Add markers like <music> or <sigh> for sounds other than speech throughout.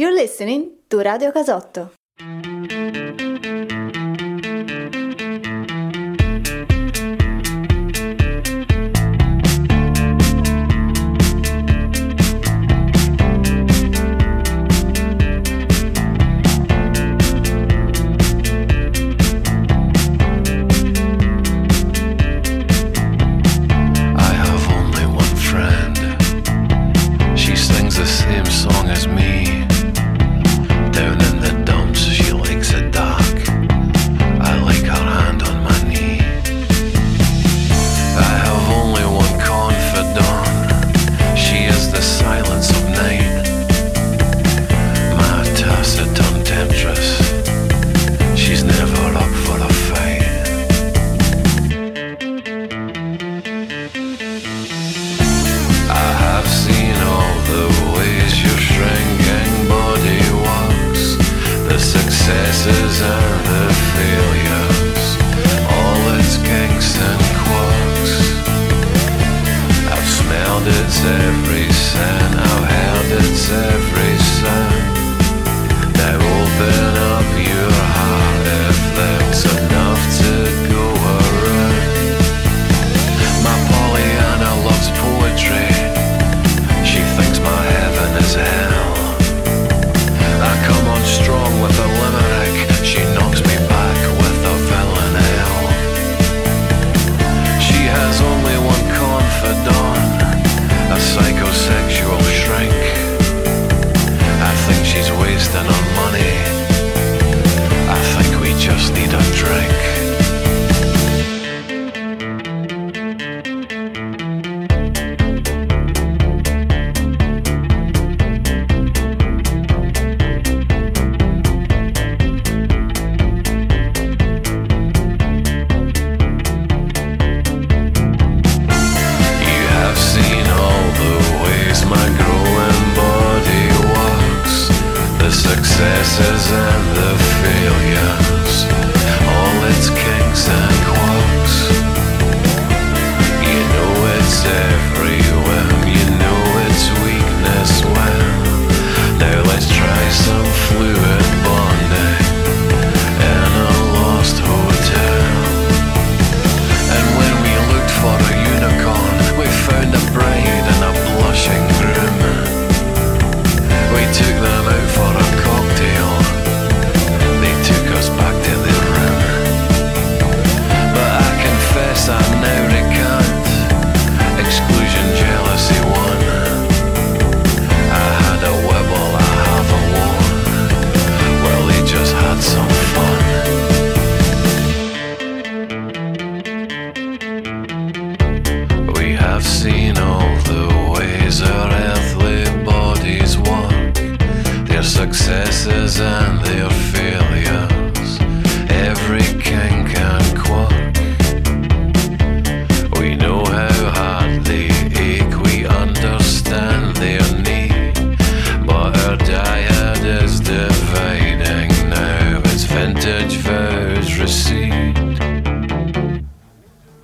You're listening to Radio Casotto.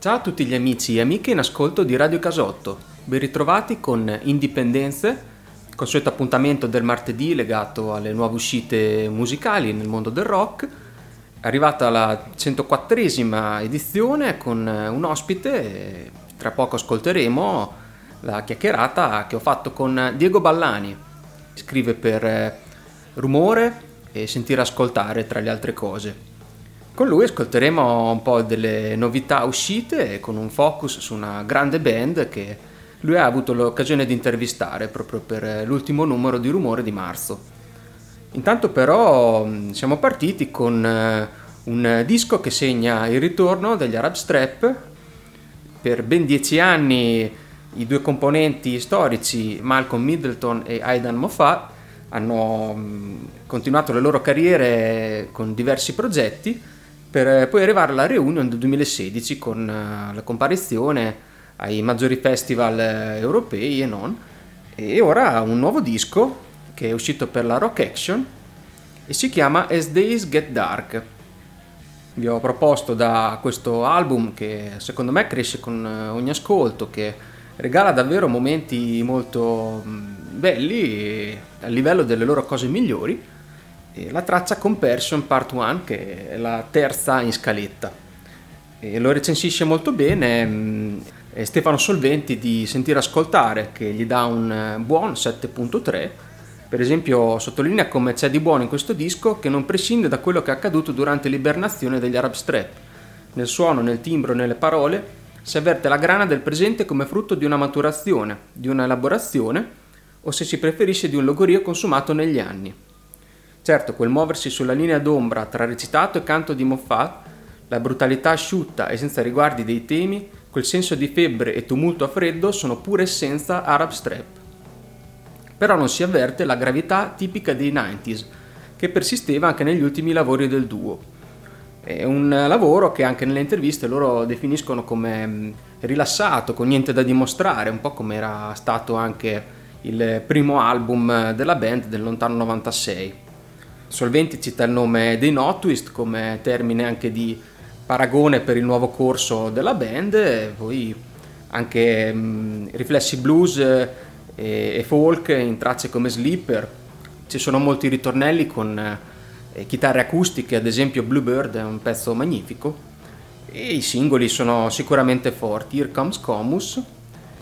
Ciao a tutti gli amici e amiche in ascolto di Radio Casotto, ben ritrovati con Indipendenze, consueto appuntamento del martedì legato alle nuove uscite musicali nel mondo del rock. È arrivata la 104esima edizione con un ospite, e tra poco ascolteremo la chiacchierata che ho fatto con Diego Ballani, scrive per eh, Rumore e Sentire Ascoltare tra le altre cose. Con lui ascolteremo un po' delle novità uscite con un focus su una grande band che lui ha avuto l'occasione di intervistare proprio per l'ultimo numero di Rumore di marzo. Intanto però mh, siamo partiti con eh, un disco che segna il ritorno degli Arab Strap. Per ben dieci anni i due componenti storici Malcolm Middleton e Aidan Moffat hanno mh, continuato le loro carriere con diversi progetti per poi arrivare alla reunion del 2016 con eh, la comparizione ai maggiori festival eh, europei e non e ora un nuovo disco che è uscito per la Rock Action e si chiama As Days Get Dark. Vi ho proposto da questo album che secondo me cresce con eh, ogni ascolto, che regala davvero momenti molto mm, belli a livello delle loro cose migliori. La traccia Comparison Part 1 che è la terza in scaletta. E lo recensisce molto bene mh, Stefano Solventi di Sentire Ascoltare che gli dà un eh, buon 7.3 per esempio sottolinea come c'è di buono in questo disco che non prescinde da quello che è accaduto durante l'ibernazione degli Arab Strap. Nel suono, nel timbro nelle parole si avverte la grana del presente come frutto di una maturazione, di una elaborazione o se si preferisce di un logorio consumato negli anni. Certo, quel muoversi sulla linea d'ombra tra recitato e canto di Moffat, la brutalità asciutta e senza riguardi dei temi, quel senso di febbre e tumulto a freddo sono pura essenza Arab Strap però non si avverte la gravità tipica dei 90s, che persisteva anche negli ultimi lavori del duo. È un lavoro che anche nelle interviste loro definiscono come mm, rilassato, con niente da dimostrare, un po' come era stato anche il primo album della band del lontano 96. Solventi cita il nome dei No Twist come termine anche di paragone per il nuovo corso della band, e poi anche mh, mm, riflessi blues e, e folk in tracce come Sleeper. Ci sono molti ritornelli con eh, chitarre acustiche, ad esempio Bluebird è un pezzo magnifico. E i singoli sono sicuramente forti. Here Comes Comus,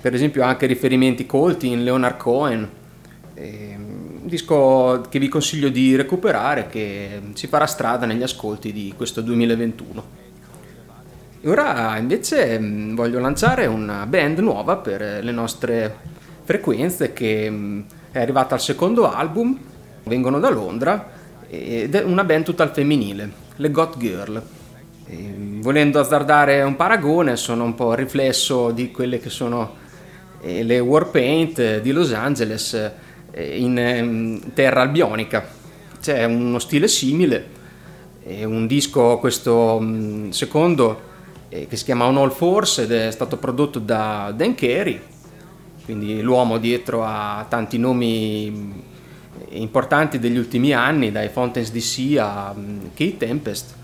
per esempio anche riferimenti colti in Leonard Cohen. un disco che vi consiglio di recuperare che si farà strada negli ascolti di questo 2021. E ora invece mm, voglio lanciare una band nuova per le nostre frequenze che mm, è arrivata al secondo album, vengono da Londra ed è una band tutta al femminile, le Got Girl. E, volendo azzardare un paragone, sono un po' il riflesso di quelle che sono eh, le Warpaint di Los Angeles in, in mm, terra albionica. C'è uno stile simile, un disco, questo mm, secondo, eh, che si chiama On All Force ed è stato prodotto da Dan Carey quindi l'uomo dietro a tanti nomi importanti degli ultimi anni, dai Fountains DC a mm, Kate Tempest,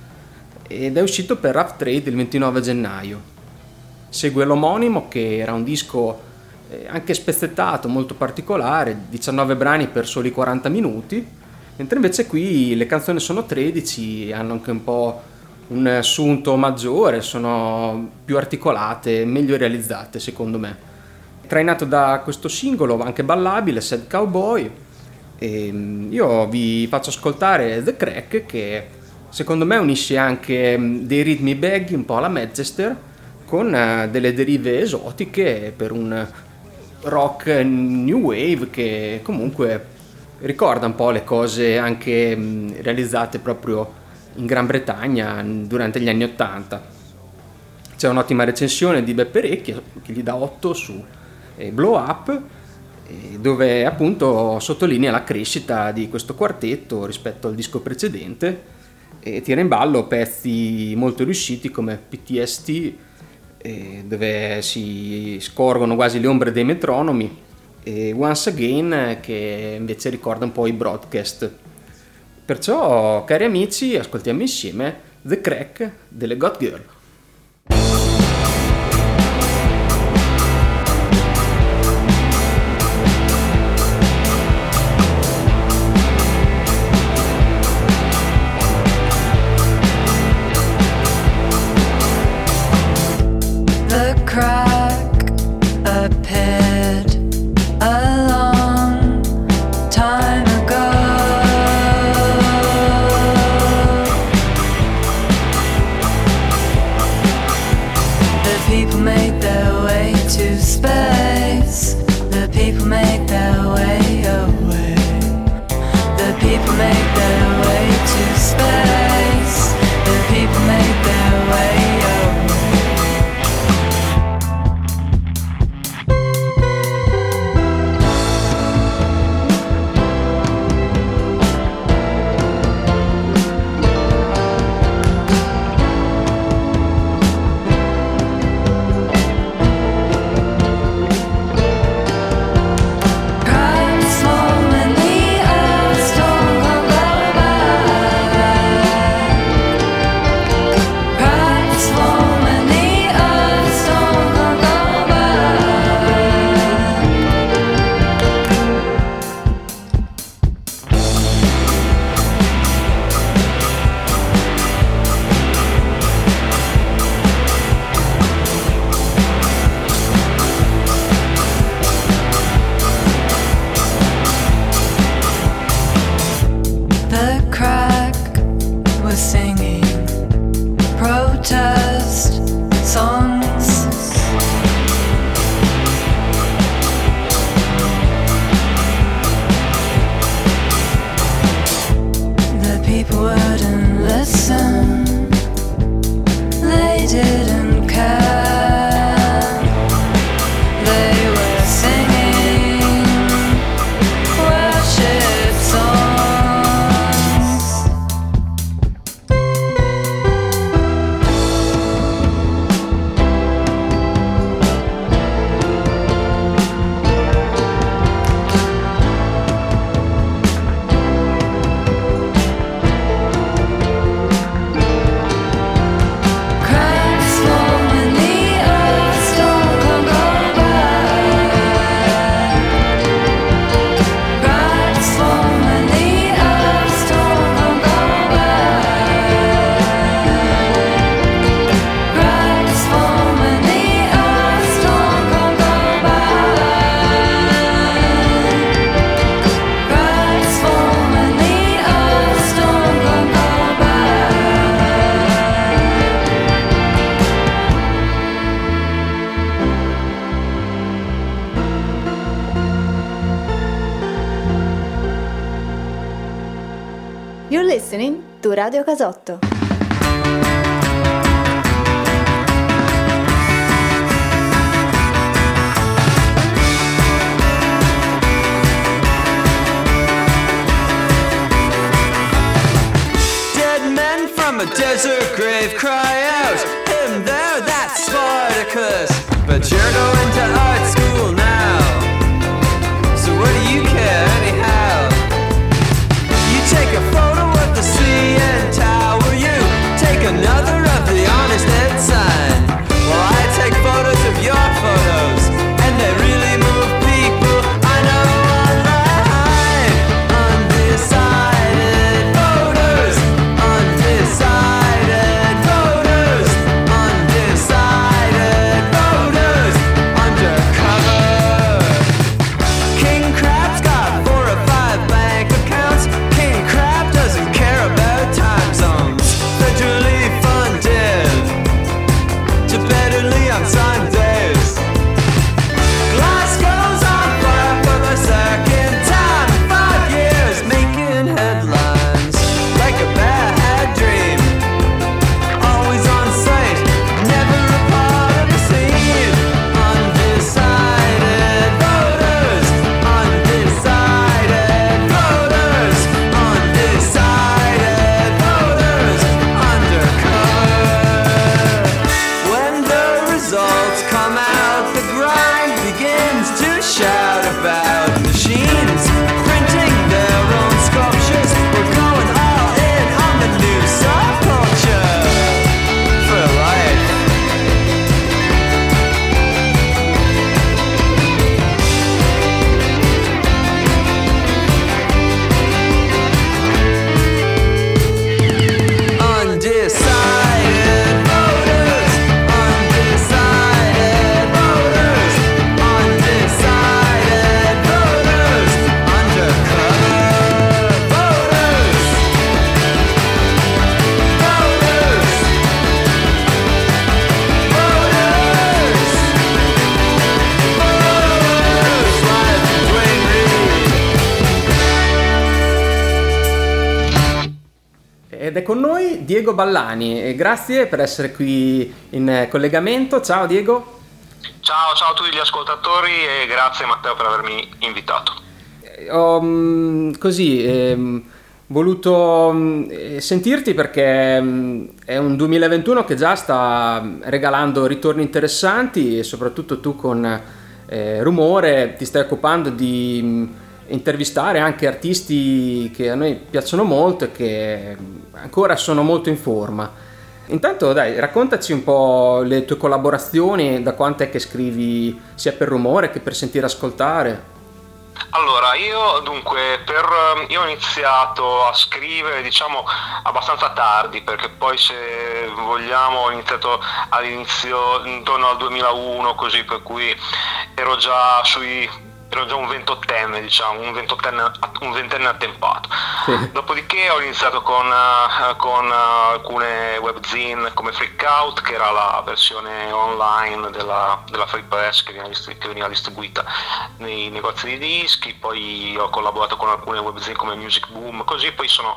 ed è uscito per Rough Trade il 29 gennaio. Segue l'omonimo che era un disco eh, anche spezzettato, molto particolare, 19 brani per soli 40 minuti, mentre invece qui le canzoni sono 13, hanno anche un po' un assunto maggiore, sono più articolate, meglio realizzate secondo me trainato da questo singolo anche ballabile, Sad Cowboy. E mm, io vi faccio ascoltare The Crack che secondo me unisce anche mm, dei ritmi baggy un po' alla Manchester con eh, delle derive esotiche per un rock new wave che comunque ricorda un po' le cose anche mm, realizzate proprio in Gran Bretagna durante gli anni Ottanta. C'è un'ottima recensione di Beppe Recchia che gli dà 8 su Blow Up, dove appunto sottolinea la crescita di questo quartetto rispetto al disco precedente e tira in ballo pezzi molto riusciti come PTSD, dove si scorgono quasi le ombre dei metronomi, e Once Again che invece ricorda un po' i broadcast. Perciò, cari amici, ascoltiamo insieme The Crack delle God Girl. Listening to Radio Casotto. Diego Ballani e grazie per essere qui in eh, collegamento. Ciao Diego. Ciao, ciao a tutti gli ascoltatori e grazie Matteo per avermi invitato. Eh, Ho mm, così ehm, voluto mm, eh, sentirti perché mm, è un 2021 che già sta regalando ritorni interessanti e soprattutto tu con eh, Rumore ti stai occupando di intervistare anche artisti che a noi piacciono molto e che ancora sono molto in forma. Intanto dai, raccontaci un po' le tue collaborazioni, da quanto è che scrivi sia per Rumore che per Sentire Ascoltare. Allora, io dunque, per, io ho iniziato a scrivere, diciamo, abbastanza tardi, perché poi se vogliamo ho iniziato all'inizio, intorno al 2001, così, per cui ero già sui... Ero già un ventottenne, diciamo, un ventottenne, un ventenne attempato. Sì. Dopodiché ho iniziato con, eh, con eh, alcune webzine come Freakout, che era la versione online della, della Free Press che veniva, distri- che veniva distribuita nei negozi di dischi, poi ho collaborato con alcune webzine come Music Boom, così poi sono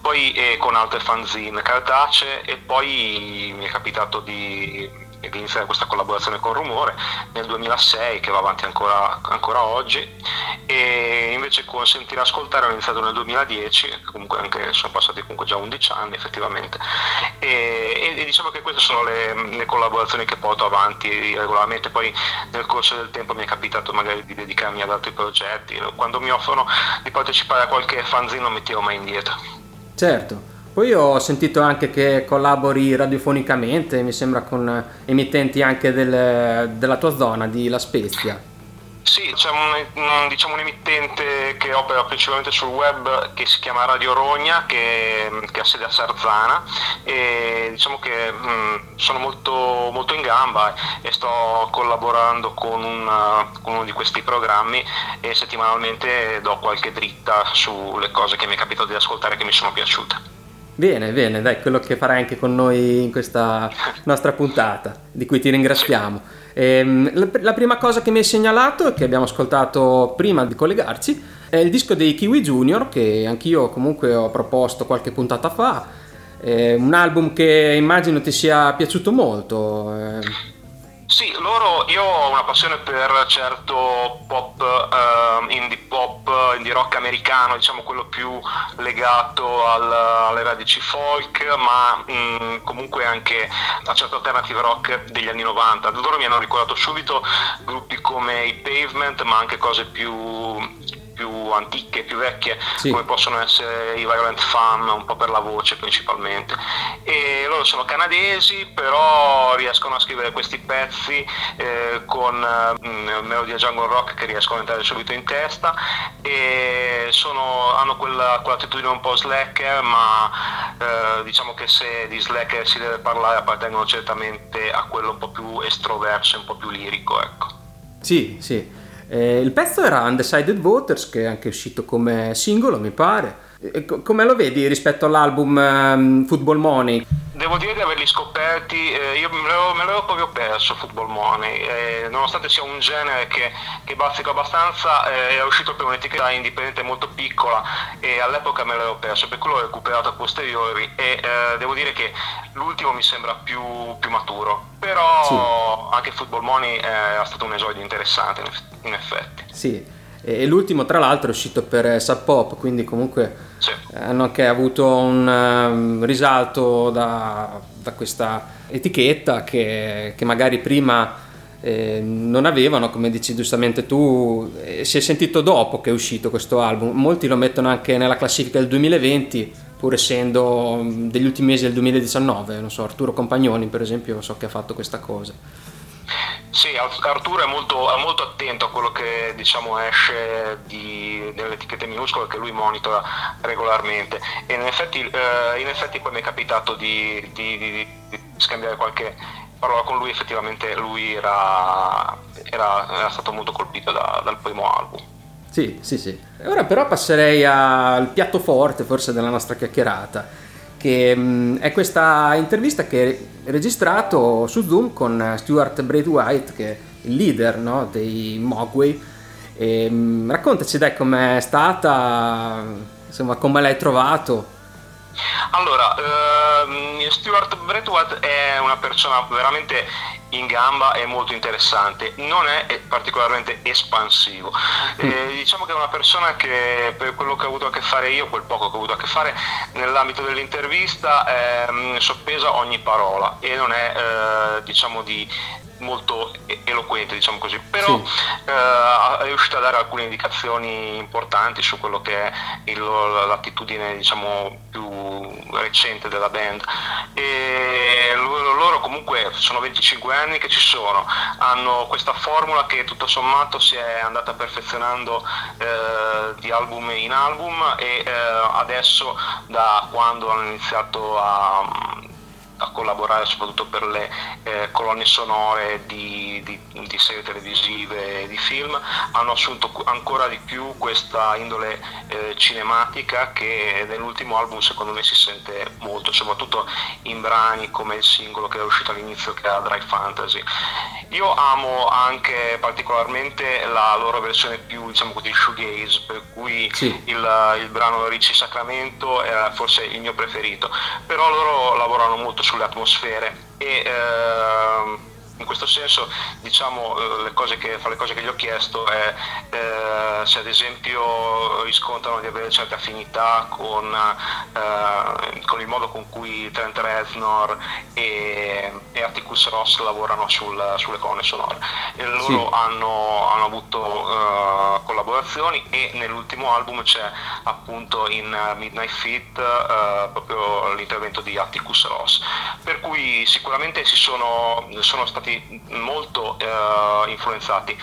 poi eh, con altre fanzine cartacee e poi mi è capitato di di iniziare questa collaborazione con Rumore nel 2006 che va avanti ancora, ancora oggi e invece con Sentire Ascoltare ho iniziato nel 2010 comunque anche sono passati comunque già 11 anni effettivamente. E, e diciamo che queste sono le, le collaborazioni che porto avanti regolarmente. Poi nel corso del tempo mi è capitato magari di dedicarmi ad altri progetti. Quando mi offrono di partecipare a qualche fanzine non mi tiro mai indietro. Certo. Poi ho sentito anche che collabori radiofonicamente, mi sembra con emittenti anche del- della tua zona, di La Spezia. Sì, c'è un, diciamo, un emittente che opera principalmente sul web che si chiama Radio Rogna, che, che ha sede a Sarzana e diciamo che mh, sono molto, molto in gamba e sto collaborando con, un- con uno di questi programmi e settimanalmente do qualche dritta sulle cose che mi è capitato di ascoltare che mi sono piaciute. Bene, bene, dai, quello che farai anche con noi in questa nostra puntata, di cui ti ringraziamo. Ehm, la, prima cosa che mi hai segnalato e che abbiamo ascoltato prima di collegarci È il disco dei Kiwi Junior che anch'io comunque ho proposto qualche puntata fa. È un album che immagino ti sia piaciuto molto. Sì, loro, io ho una passione per certo pop, eh, indie pop, indie rock americano, diciamo quello più legato al- alle radici folk, ma mh, comunque anche a certo alternative rock degli anni 90. Loro mi hanno ricordato subito gruppi come i Pavement, ma anche cose più più antiche, più vecchie, Sì. come possono essere i Violent Fan, un po' per la voce principalmente. E loro sono canadesi, però riescono a scrivere questi pezzi eh, con eh, melodia jungle rock che riescono a entrare subito in testa e sono- hanno quella, quell'attitudine un po' slacker, ma eh, diciamo che se di slacker si deve parlare appartengono certamente a quello un po' più estroverso un po' più lirico, ecco. Sì, sì. Eh, il pezzo era Undecided Voters, che è anche uscito come singolo, mi pare. E co- come lo vedi rispetto all'album ehm, Football Money? Devo dire di averli scoperti, eh, io me l'ero, me l'ero proprio perso Football Money, eh, nonostante sia un genere che, che bazzico abbastanza, eh, era uscito per un'etichetta indipendente molto piccola e all'epoca me l'ero perso, per cui l'ho recuperato a posteriori e eh, devo dire che l'ultimo mi sembra più, più maturo, però anche Football Money eh, è stato un esordio interessante in effetti. Sì. E, l'ultimo, tra l'altro, è uscito per eh, Sub Pop, quindi comunque Sì. hanno anche avuto un ehm, risalto da, da questa etichetta che, che magari prima eh, non avevano, come dici giustamente tu, eh, si è sentito dopo che è uscito questo album. Molti lo mettono anche nella classifica del 2020, pur essendo mm, degli ultimi mesi del 2019. Non so, Arturo Compagnoni, per esempio, so che ha fatto questa cosa. Sì, Ar- Arturo è molto, è molto attento a quello che diciamo esce di- nelle etichette minuscole che lui monitora regolarmente e in effetti, eh, in effetti poi mi è capitato di, di- di- scambiare qualche parola con lui, effettivamente lui era, era- era stato molto colpito da- dal primo album. Sì, sì, sì. Ora però passerei al piatto forte forse della nostra chiacchierata, che mh, è questa intervista che hai registrato su Zoom con Stuart Braithwaite, che è il leader no, dei Mogwai. E, mh, raccontaci dai com'è stata, insomma come l'hai trovato. Allora, ehm, Stuart Braithwaite è una persona veramente in gamba e molto interessante, non è particolarmente espansivo. Eh, diciamo che è una persona che per quello che ho avuto a che fare io, quel poco che ho avuto a che fare nell'ambito dell'intervista, ehm, soppesa ogni parola e non è eh, diciamo di molto eloquente, diciamo così, però Sì. eh, è riuscito a dare alcune indicazioni importanti su quello che è il- l'attitudine diciamo più recente della band. E loro, loro comunque sono 25 anni che ci sono. Hanno questa formula che tutto sommato si è andata perfezionando eh, di album in album e eh, adesso da quando hanno iniziato a a collaborare soprattutto per le eh, colonne sonore di, di- di serie televisive e di film, hanno assunto ancora di più questa indole eh, cinematica che nell'ultimo album secondo me si sente molto, soprattutto in brani come il singolo che è uscito all'inizio che era Dry Fantasy. Io amo anche particolarmente la loro versione più diciamo così shoegaze, per cui Sì. il, il brano Ricci Sacramento è forse il mio preferito, però loro lavorano molto sulle atmosfere. E ehm, in questo senso diciamo eh, le cose che, fra le cose che gli ho chiesto è eh, se ad esempio riscontrano di avere certe affinità con, eh, con il modo con cui Trent Reznor e, e Atticus Ross lavorano sul- sulle colonne sonore. E loro Sì. hanno, hanno avuto eh, collaborazioni e nell'ultimo album c'è appunto in Midnight Fit eh, proprio l'intervento di Atticus Ross per cui sicuramente si sono, sono stati molto eh, influenzati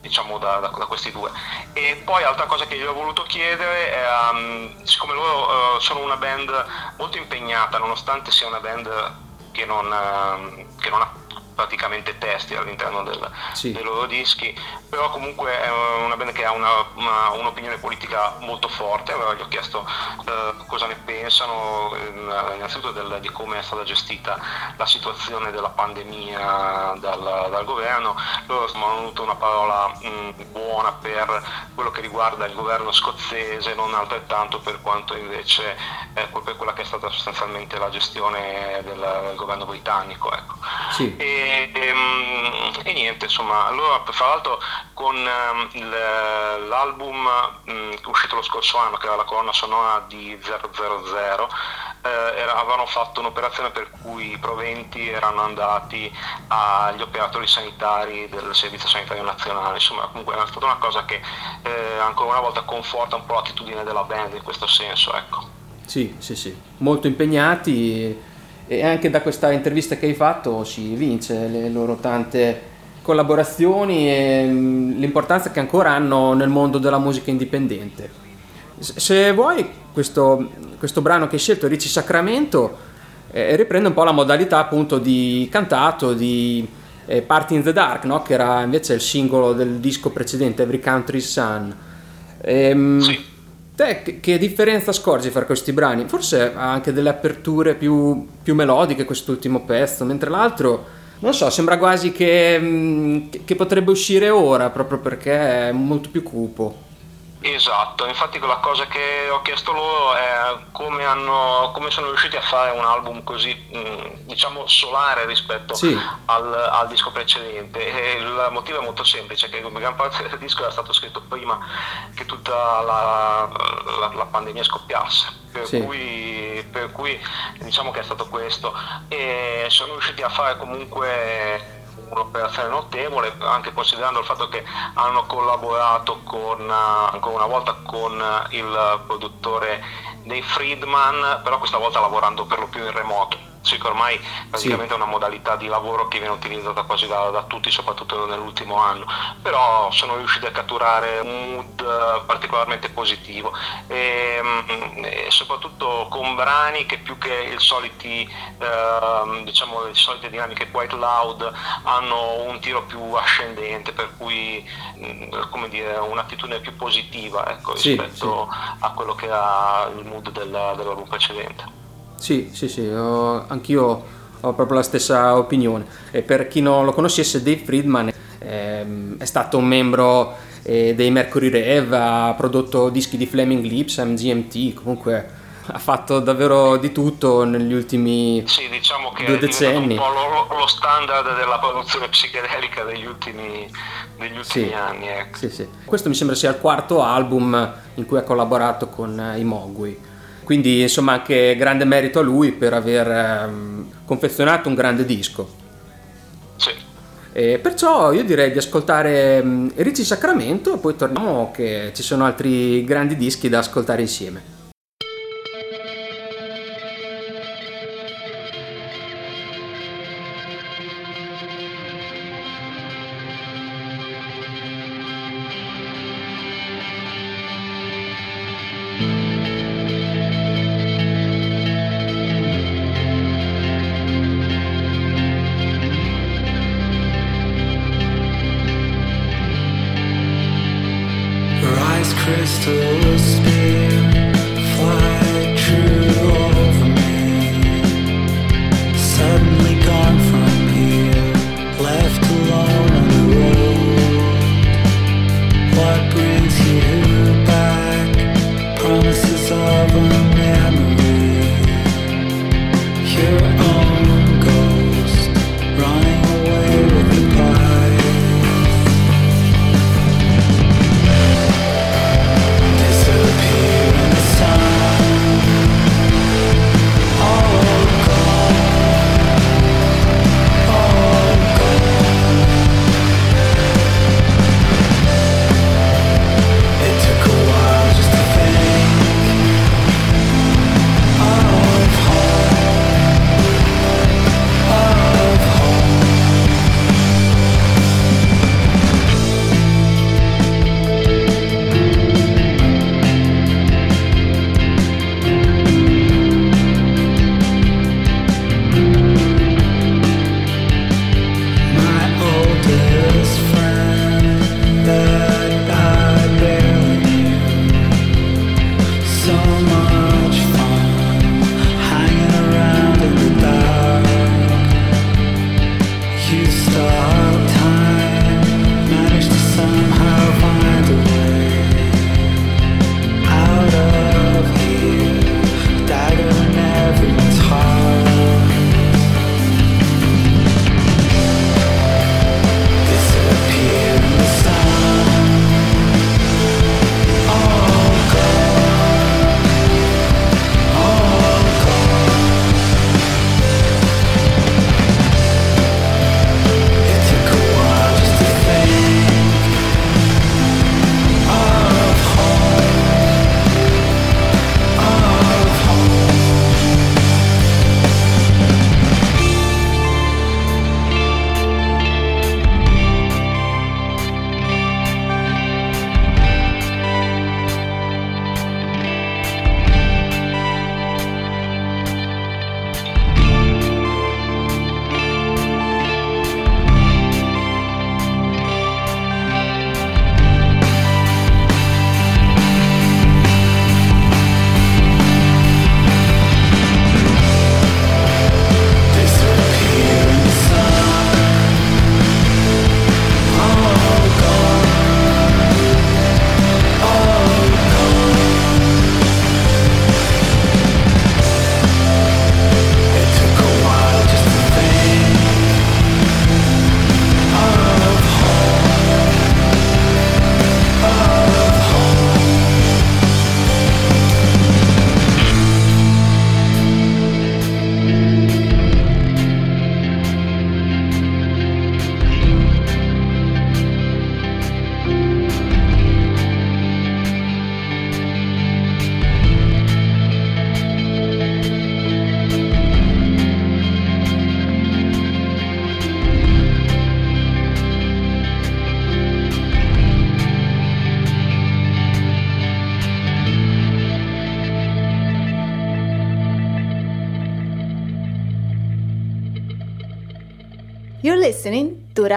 diciamo da, da- da questi due. E poi altra cosa che gli ho voluto chiedere è um, siccome loro eh, sono una band molto impegnata nonostante sia una band che non, ehm, che non ha praticamente testi all'interno del- Sì. dei loro dischi però comunque è una band che ha una- una- un'opinione politica molto forte allora gli ho chiesto eh, cosa ne pensano, eh, innanzitutto del, di come è stata gestita la situazione della pandemia dal, dal governo. Loro hanno avuto una parola mh, buona per quello che riguarda il governo scozzese, non altrettanto per quanto invece eh, per quella che è stata sostanzialmente la gestione del, del governo britannico. Ecco. Sì. E, e, mh, e niente, insomma, allora fra l'altro con ehm, il- l'album mh, uscito lo scorso anno, che era la colonna sonora di 000, eh, era- avevano fatto un'operazione per cui i proventi erano andati agli operatori sanitari del Servizio Sanitario Nazionale, insomma comunque è stata una cosa che eh, ancora una volta conforta un po' l'attitudine della band in questo senso, ecco. Sì, sì, sì, molto impegnati e anche da questa intervista che hai fatto si evince le loro tante collaborazioni e mh, l'importanza che ancora hanno nel mondo della musica indipendente. Se vuoi, questo, questo brano che hai scelto, Ricci Sacramento, eh, riprende un po' la modalità appunto di cantato, di eh, Party in the Dark, no? che era invece il singolo del disco precedente, Every Country's Sun. Ehm, Sì. Te che, differenza scorgi fra questi brani? Forse ha anche delle aperture più, più melodiche quest'ultimo pezzo, mentre l'altro, non so, sembra quasi che, mm, che potrebbe uscire ora proprio perché è molto più cupo. Esatto, infatti quella cosa che ho chiesto loro è come, hanno, come sono riusciti a fare un album così mh, diciamo solare rispetto Sì. al, al disco precedente e il motivo è molto semplice, che gran parte del disco era stato scritto prima che tutta la, la- la pandemia scoppiasse, per, Sì. cui, per cui diciamo che è stato questo e sono riusciti a fare comunque un'operazione notevole anche considerando il fatto che hanno collaborato con, eh, ancora una volta con eh, il produttore dei Friedman però questa volta lavorando per lo più in remoto sì che ormai praticamente è una modalità di lavoro che viene utilizzata quasi da, da tutti soprattutto nell'ultimo anno. Però sono riusciti a catturare un mood eh, particolarmente positivo. E, mm, e soprattutto con brani che più che soliti ehm, diciamo le solite dinamiche quite loud hanno un tiro più ascendente per cui mm, come dire un'attitudine più positiva ecco, Sì, rispetto a quello che era il mood del- dell'album precedente Sì, sì, sì, ho- anch'io ho proprio la stessa opinione. E per chi non lo conoscesse, Dave Friedman ehm, è stato un membro eh, dei Mercury Rev, ha prodotto dischi di Flaming Lips, MGMT, comunque ha fatto davvero di tutto negli ultimi... Sì, diciamo che Due decenni. un po' lo, lo standard della produzione psichedelica degli ultimi, degli ultimi Sì. anni. Ecco. Sì, sì. Questo mi sembra sia il quarto album in cui ha collaborato con eh, i Mogwai. Quindi insomma anche grande merito a lui per aver ehm, confezionato un grande disco. Sì. E perciò io direi di ascoltare mm, Ricci Sacramento e poi torniamo che ci sono altri grandi dischi da ascoltare insieme.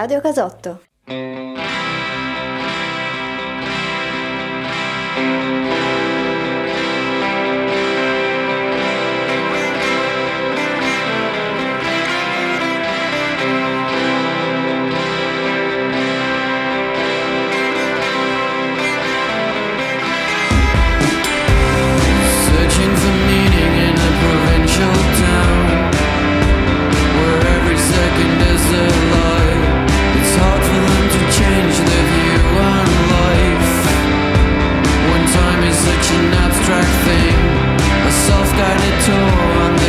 Radio Casotto. Abstract thing, a self-guided tour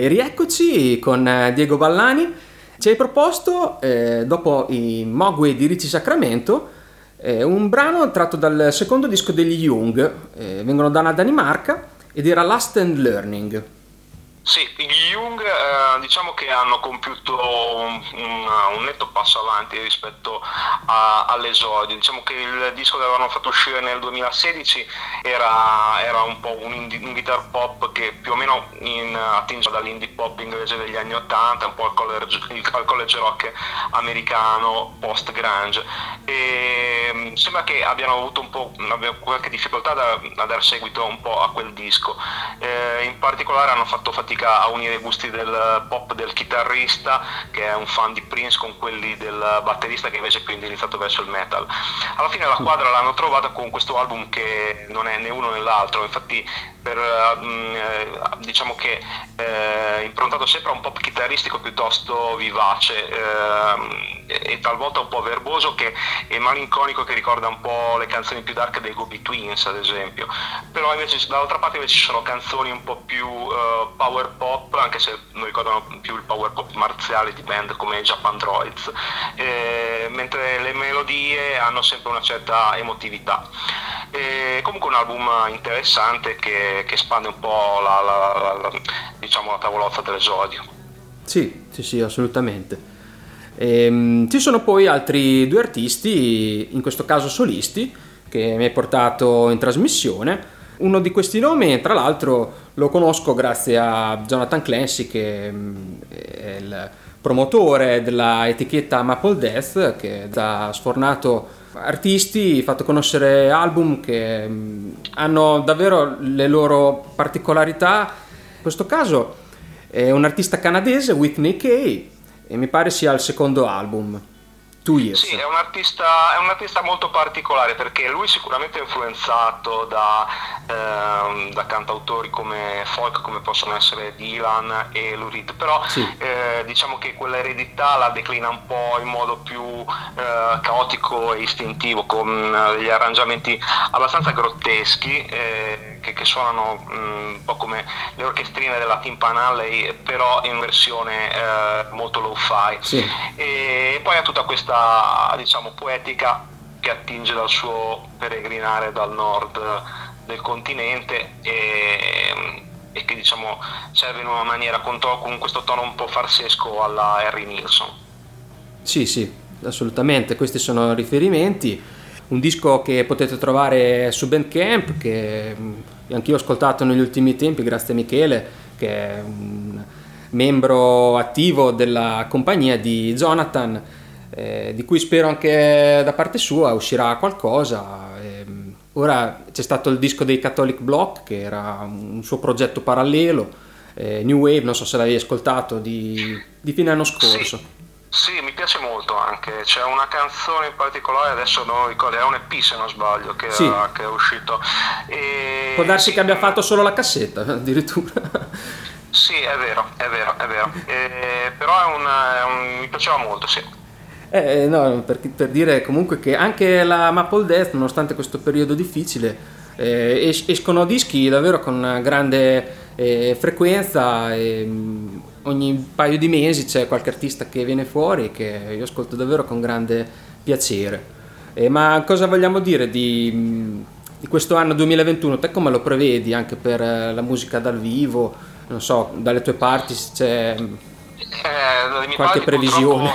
E rieccoci con eh, Diego Ballani. Ci hai proposto, eh, dopo i Mogwai di Ricci Sacramento, eh, un brano tratto dal secondo disco degli Jung. Eh, vengono dalla Danimarca ed era Last and Learning. Sì, gli Jung eh, diciamo che hanno compiuto un, un- un netto passo avanti rispetto a- all'esordio, diciamo che il disco che avevano fatto uscire nel 2016 era, era un po' un, indie- un guitar pop che più o meno in, attinge dall'indie pop inglese degli anni 80, un po' al college, al college rock americano post-grunge e mm, sembra che abbiano avuto un po' qualche difficoltà da- a dar seguito un po' a quel disco. Eh, in particolare hanno fatto fatica a unire i gusti del pop del chitarrista, che è un fan di Prince, con quelli del batterista, che invece è più indirizzato verso il metal. Alla fine la quadra l'hanno trovata con questo album che non è né uno né l'altro, infatti per, eh, eh, diciamo che eh, improntato sempre a un pop chitarristico piuttosto vivace ehm, e, talvolta un po' verboso che, e malinconico che ricorda un po' le canzoni più dark dei Gobi Twins ad esempio però invece dall'altra parte invece ci sono canzoni un po' più eh, power pop anche se non ricordano più il power pop marziale di band come Japan Droids eh, mentre le melodie hanno sempre una certa emotività e comunque un album interessante che, che espande un po' la, la- la- la- diciamo, la tavolozza dell'esordio. Sì, sì, sì, assolutamente. Ehm, ci sono poi altri due artisti, in questo caso solisti, che mi hai portato in trasmissione. Uno di questi nomi, tra l'altro, lo conosco grazie a Jonathan Clancy, che mm, è il promotore della etichetta Maple Death, che ha sfornato artisti, fatto conoscere album che mm, hanno davvero le loro particolarità. In questo caso è un artista canadese, Whitney Kay, e mi pare sia il secondo album, Two Years. Sì, è un, artista, è un artista molto particolare perché lui sicuramente è influenzato da, ehm, da cantautori come folk, come possono essere Dylan e Lou Reed, però Sì. eh, diciamo che quella eredità la declina un po' in modo più eh, caotico e istintivo, con eh, degli arrangiamenti abbastanza grotteschi eh, che, che suonano mm, un po' come le orchestrine della Timpan Alley, però in versione eh, molto low-fi. Sì. E poi ha tutta questa diciamo poetica che attinge dal suo peregrinare dal nord del continente e, e che diciamo serve in una maniera con, to- con questo tono un po' farsesco alla Harry Nilsson. Sì, sì, assolutamente, questi sono riferimenti. Un disco che potete trovare su Bandcamp, che anch'io ho ascoltato negli ultimi tempi, grazie a Michele, che è un membro attivo della compagnia di Jonathan, eh, di cui spero anche da parte sua uscirà qualcosa. Ehm, ora c'è stato il disco dei Catholic Block, che era un suo progetto parallelo, eh, New Wave, non so se l'avevi ascoltato, di, di fine anno scorso. Sì, mi piace molto anche, c'è una canzone in particolare, adesso non ricordo, è un EP se non sbaglio che, Sì. che è uscito. E- Può darsi che abbia fatto solo la cassetta, <laughs> addirittura. Sì, è vero, è vero, è vero. Eh, però è un, è un- mi piaceva molto, sì. Eh, no, per, per dire comunque che anche la Maple Death, nonostante questo periodo difficile, eh, es- escono dischi davvero con grande eh, frequenza e mh, ogni paio di mesi c'è qualche artista che viene fuori che io ascolto davvero con grande piacere. Eh, ma cosa vogliamo dire di, mh, di questo anno 2021? Te come lo prevedi anche per eh, la musica dal vivo? Non so, dalle tue parti c'è... Eh, Qualche previsione?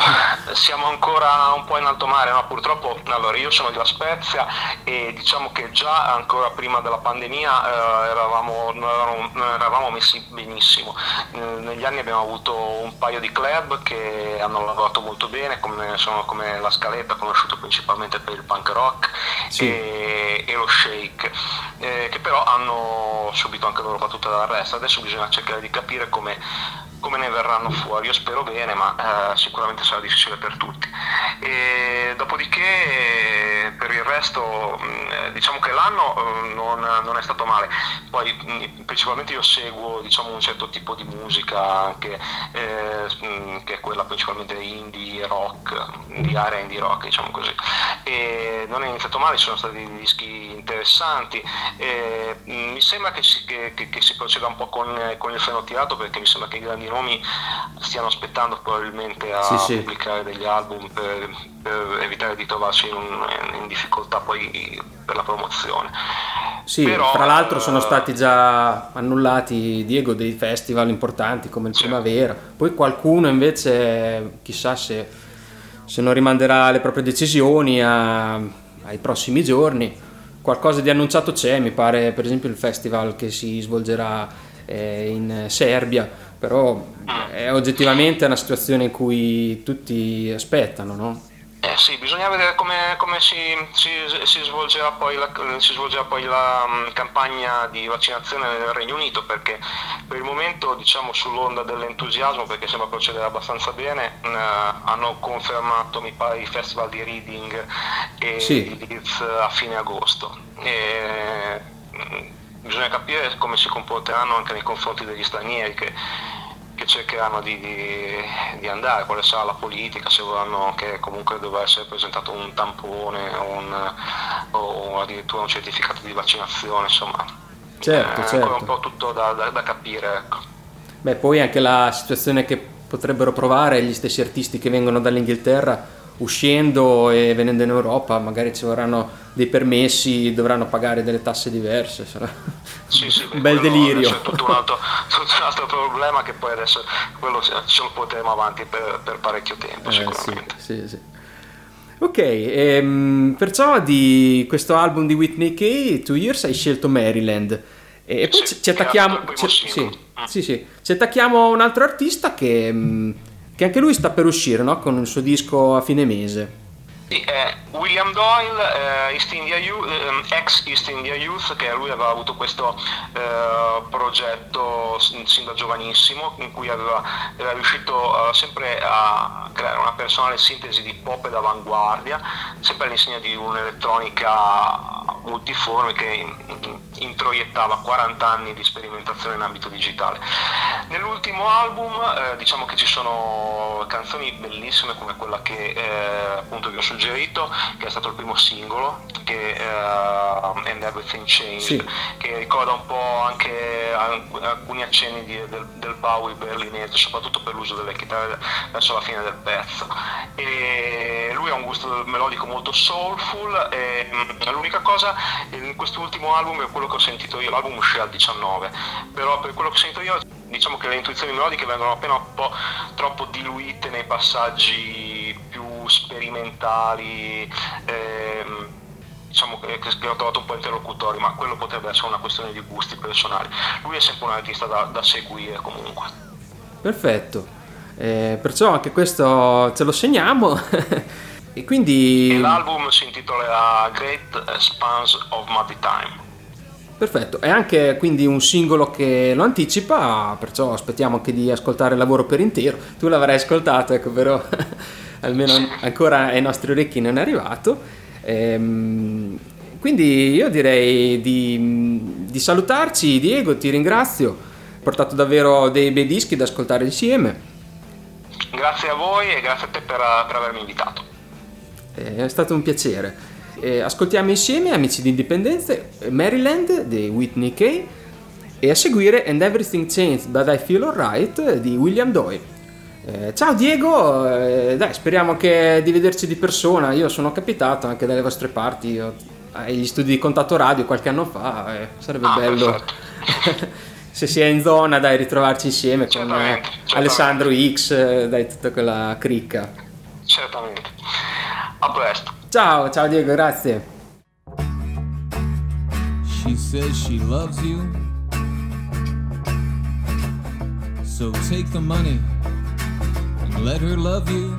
Siamo ancora un po' in alto mare, no? Purtroppo, allora io sono di La Spezia e diciamo che già ancora prima della pandemia eh, eravamo, non eravamo, messi benissimo. Negli anni abbiamo avuto un paio di club che hanno lavorato molto bene, come, sono come La Scaletta, conosciuto principalmente per il punk rock, Sì. e, e lo shake, eh, che però hanno subito anche loro battuta dall'arresto. Adesso bisogna cercare di capire come come ne verranno fuori, io spero bene, ma eh, sicuramente sarà difficile per tutti. E dopodiché per il resto eh, diciamo che l'anno eh, non, non è stato male, poi mh, principalmente io seguo diciamo, un certo tipo di musica anche, eh, che è quella principalmente indie rock, di area indie rock diciamo così. E non è iniziato male, ci sono stati dischi interessanti, e, mi sembra che si, che- che- che si proceda un po' con, con il freno tirato perché mi sembra che i grandi nomi stiano aspettando probabilmente a Sì, sì. pubblicare degli album per, per evitare di trovarsi in, in difficoltà poi per la promozione. Sì, Però, tra l'altro sono eh, stati già annullati, Diego, dei festival importanti come il Sì. Primavera. Poi qualcuno invece, chissà se, se non rimanderà le proprie decisioni a- ai prossimi giorni. Qualcosa di annunciato c'è, mi pare per esempio il festival che si svolgerà eh, in Serbia, però è oggettivamente una situazione in cui tutti aspettano, no? Eh sì, bisogna vedere come, come si, si, si svolgerà poi la, si svolgerà poi la mm, campagna di vaccinazione nel Regno Unito perché per il momento diciamo sull'onda dell'entusiasmo perché sembra procedere abbastanza bene eh, hanno confermato mi pare i festival di Reading e Sì. di Leeds a fine agosto e, mm, bisogna capire come si comporteranno anche nei confronti degli stranieri che che cercheranno di, di- di andare, quale sarà la politica, se vorranno che comunque dovrà essere presentato un tampone o, un- o addirittura un certificato di vaccinazione, insomma. Certo, è ancora certo. un po' tutto da, da- da capire, ecco. Beh, poi anche la situazione che potrebbero provare gli stessi artisti che vengono dall'Inghilterra uscendo e venendo in Europa, magari ci vorranno dei permessi, dovranno pagare delle tasse diverse. sarà <laughs> Sì, sì, un bel delirio. adesso È tutto un, altro, tutto <laughs> un altro problema che poi adesso quello ce lo porteremo avanti per, per parecchio tempo Eh, sicuramente. sì. Ok, ehm, perciò di questo album di Whitney Kay, Two Years, hai scelto Maryland. E poi ci, attacchiamo, ci. Mm. sì, sì. ci attacchiamo a un altro artista che, mm, che anche lui sta per uscire no? con il suo disco a fine mese. Sì, eh, William Doyle, eh, East Youth, ehm, ex East India Youth, che lui aveva avuto questo eh, progetto sin, da giovanissimo, in cui aveva, era riuscito eh, sempre a creare una personale sintesi di pop ed avanguardia, sempre all'insegna di un'elettronica multiforme che in- introiettava 40 anni di sperimentazione in ambito digitale. Nell'ultimo album eh, diciamo che ci sono canzoni bellissime come quella che eh, appunto vi ho suggerito, che è stato il primo singolo, che è And Everything Changed, Sì. che ricorda un po' anche alc- alcuni accenni di- del, del Bowie berlinese, soprattutto per l'uso delle chitarre verso la fine del pezzo. E lui ha un gusto melodico molto soulful e mm, l'unica cosa in quest'ultimo album è quello che ho sentito io, l'album uscì al 19, però per quello che ho sentito io diciamo che le intuizioni melodiche vengono appena un po' troppo diluite nei passaggi più sperimentali. ehm, diciamo che, che ho trovato un po' interlocutori, ma quello potrebbe essere una questione di gusti personali. Lui è sempre un artista da, da seguire comunque. Perfetto. Eh, perciò anche questo ce lo segniamo. <laughs> e quindi... E l'album si intitolerà Great Spans of Muddy Time. Perfetto, è anche quindi un singolo che lo anticipa, perciò aspettiamo anche di ascoltare il lavoro per intero. Tu l'avrai ascoltato, ecco, però <laughs> almeno ancora ai nostri orecchi non è arrivato. Ehm, quindi io direi di, di salutarci, Diego, ti ringrazio. Hai portato davvero dei bei dischi da ascoltare insieme. Grazie a voi e grazie a te per, per avermi invitato. Eh, È stato un piacere. Eh, ascoltiamo insieme, amici di Indipendenze, Maryland di Whitney Kay e a seguire And Everything Changed But I Feel Alright di William Doyle. Eh, ciao Diego, eh, dai, speriamo che di vederci di persona. Io sono capitato anche dalle vostre parti io- agli studi di contatto radio qualche anno fa. eh, sarebbe Ah, bello perfetto. <laughs> se si è in zona, dai, ritrovarci insieme con eh, Certamente, certamente. Alessandro X, eh, dai, tutta quella cricca. Certamente. A presto. Ciao, ciao Diego, grazie. She says she loves you. So take the money and let her love you.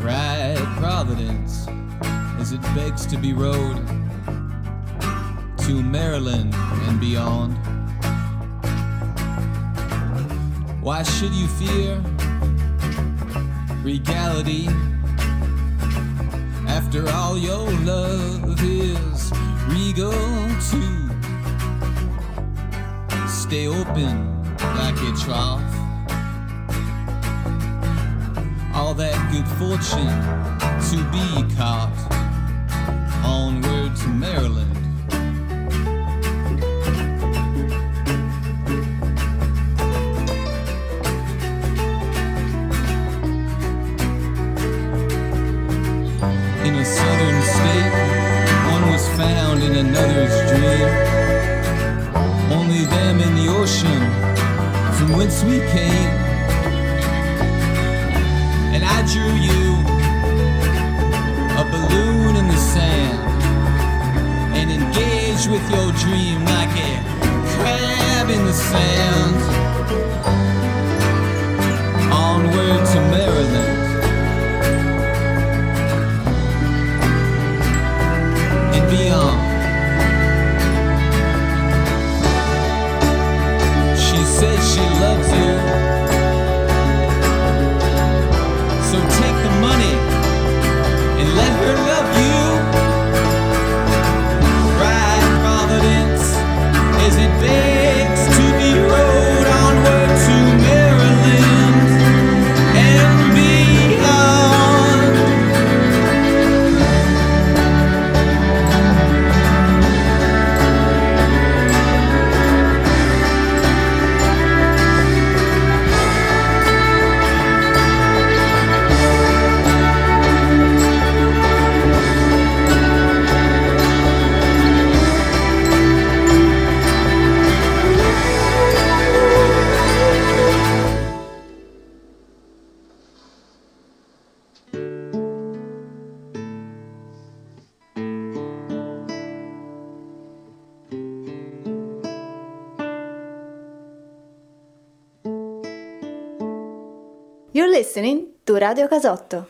Ride Providence as it begs to be rode to Maryland and beyond. Why should you fear regality? After all, your love is regal too. Stay open like a trough. All that good fortune to be caught. Onward to Maryland. Found in another's dream. Only them in the ocean from whence we came. And I drew you a balloon in the sand and engaged with your dream like a crab in the sand. Radio Casotto.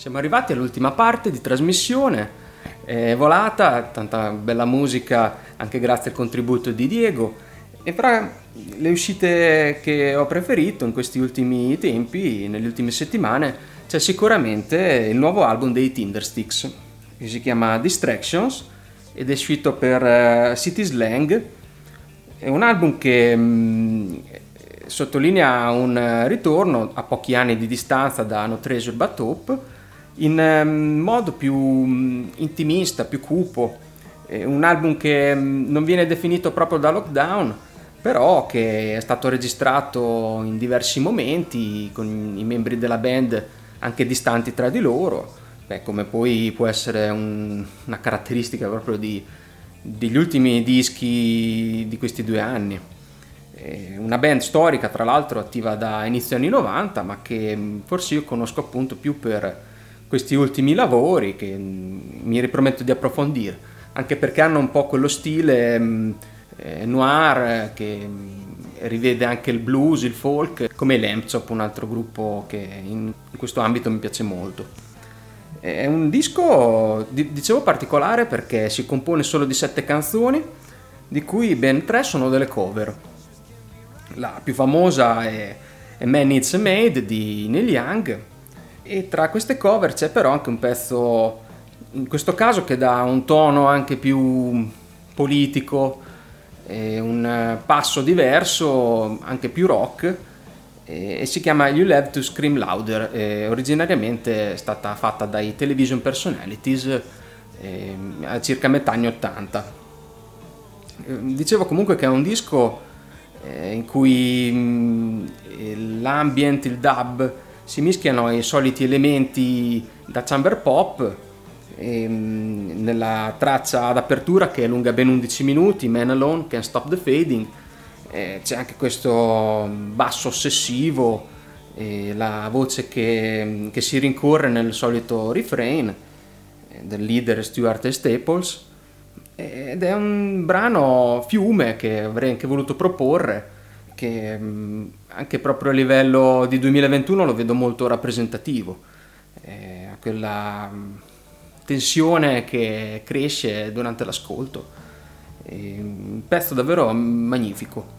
Siamo arrivati all'ultima parte di trasmissione, è volata, tanta bella musica anche grazie al contributo di Diego e fra le uscite che ho preferito in questi ultimi tempi, nelle ultime settimane, c'è sicuramente il nuovo album dei Tindersticks che si chiama Distractions ed è uscito per eh, City Slang. È un album che mh, sottolinea un eh, ritorno a pochi anni di distanza da No Treasure But Hope in ehm, modo più mh, intimista, più cupo. È un album che mh, non viene definito proprio da lockdown, però che è stato registrato in diversi momenti con i membri della band anche distanti tra di loro, Beh, come poi può essere un- una caratteristica proprio di- degli ultimi dischi di questi due anni. Una band storica, tra l'altro, attiva da inizio anni 90, ma che mh, forse io conosco appunto più per questi ultimi lavori che mh, mi riprometto di approfondire, anche perché hanno un po' quello stile mh, eh, noir eh, che mh, rivede anche il blues, il folk, come i Lamchop, un altro gruppo che in, questo ambito mi piace molto. È un disco, di- dicevo, particolare perché si compone solo di sette canzoni, di cui ben tre sono delle cover. La più famosa è, è Man a Maid di Neil Young e tra queste cover c'è però anche un pezzo, in questo caso che dà un tono anche più politico, un passo diverso, anche più rock e, si chiama You Love to Scream Louder. e originariamente è stata fatta dai Television Personalities a circa metà anni 80. Eh, Dicevo comunque che è un disco eh, in cui mh, l'ambient, il dub si mischiano ai soliti elementi da chamber pop. e, mh, nella traccia d'apertura che è lunga ben 11 minuti, Man Alone, Can't Stop the Fading, eh, c'è anche questo basso ossessivo, e la voce che, che si rincorre nel solito refrain eh, del leader Stuart. Staples ed è un brano fiume che avrei anche voluto proporre che mh, anche proprio a livello di 2021 lo vedo molto rappresentativo. Eh, quella mh, tensione che cresce durante l'ascolto. È un pezzo davvero magnifico.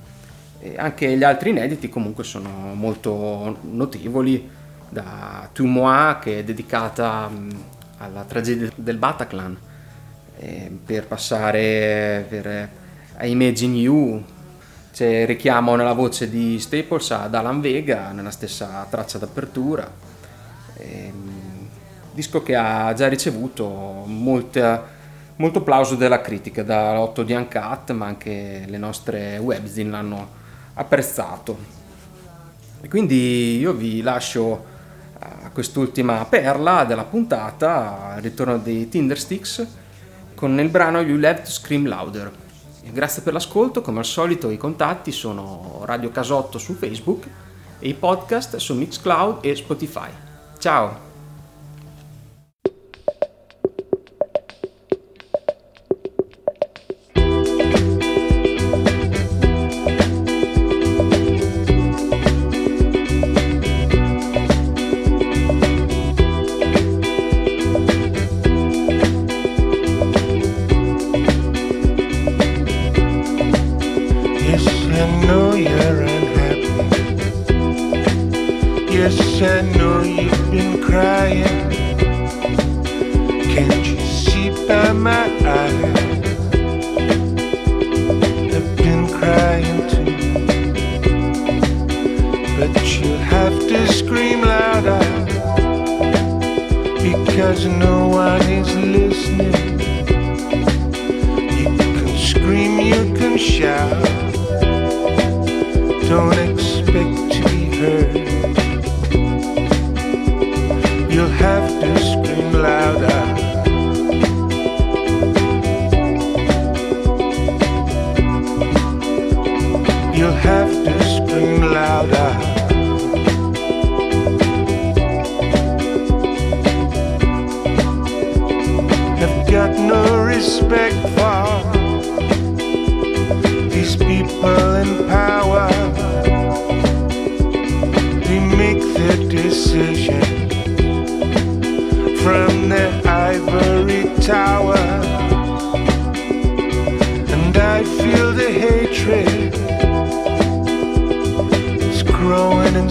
E anche gli altri inediti comunque sono molto notevoli da Tu Moi che è dedicata mh, alla tragedia del Bataclan eh, per passare per, eh, a Imagine You c'è richiamo nella voce di Staples ad Alan Vega nella stessa traccia d'apertura Ehm, disco che ha già ricevuto molta- molto applauso della critica da Otto di Uncut ma anche le nostre webzine l'hanno apprezzato e quindi io vi lascio a quest'ultima perla della puntata il ritorno dei Tindersticks con il brano You to Scream Louder. Grazie per l'ascolto, come al solito i contatti sono Radio Casotto su Facebook e i podcast su Mixcloud e Spotify. Ciao!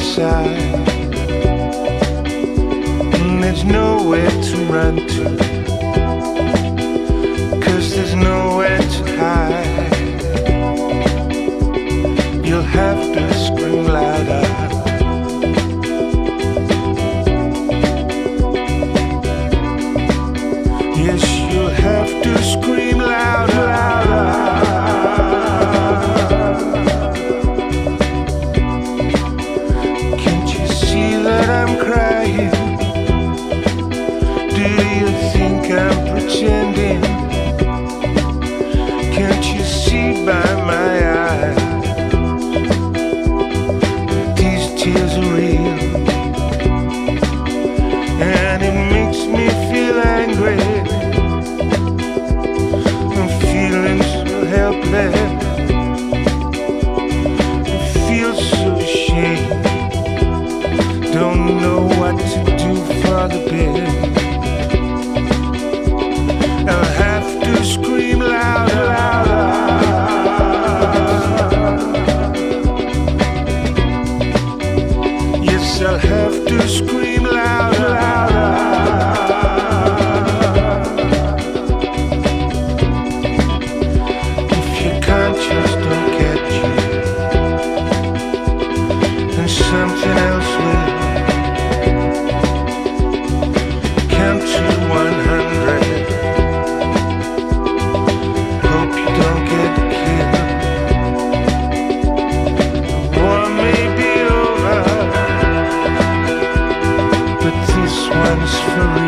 Inside. And there's nowhere to run to. Cause there's nowhere to hide. You'll have to scream louder. For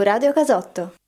To Radio Casotto.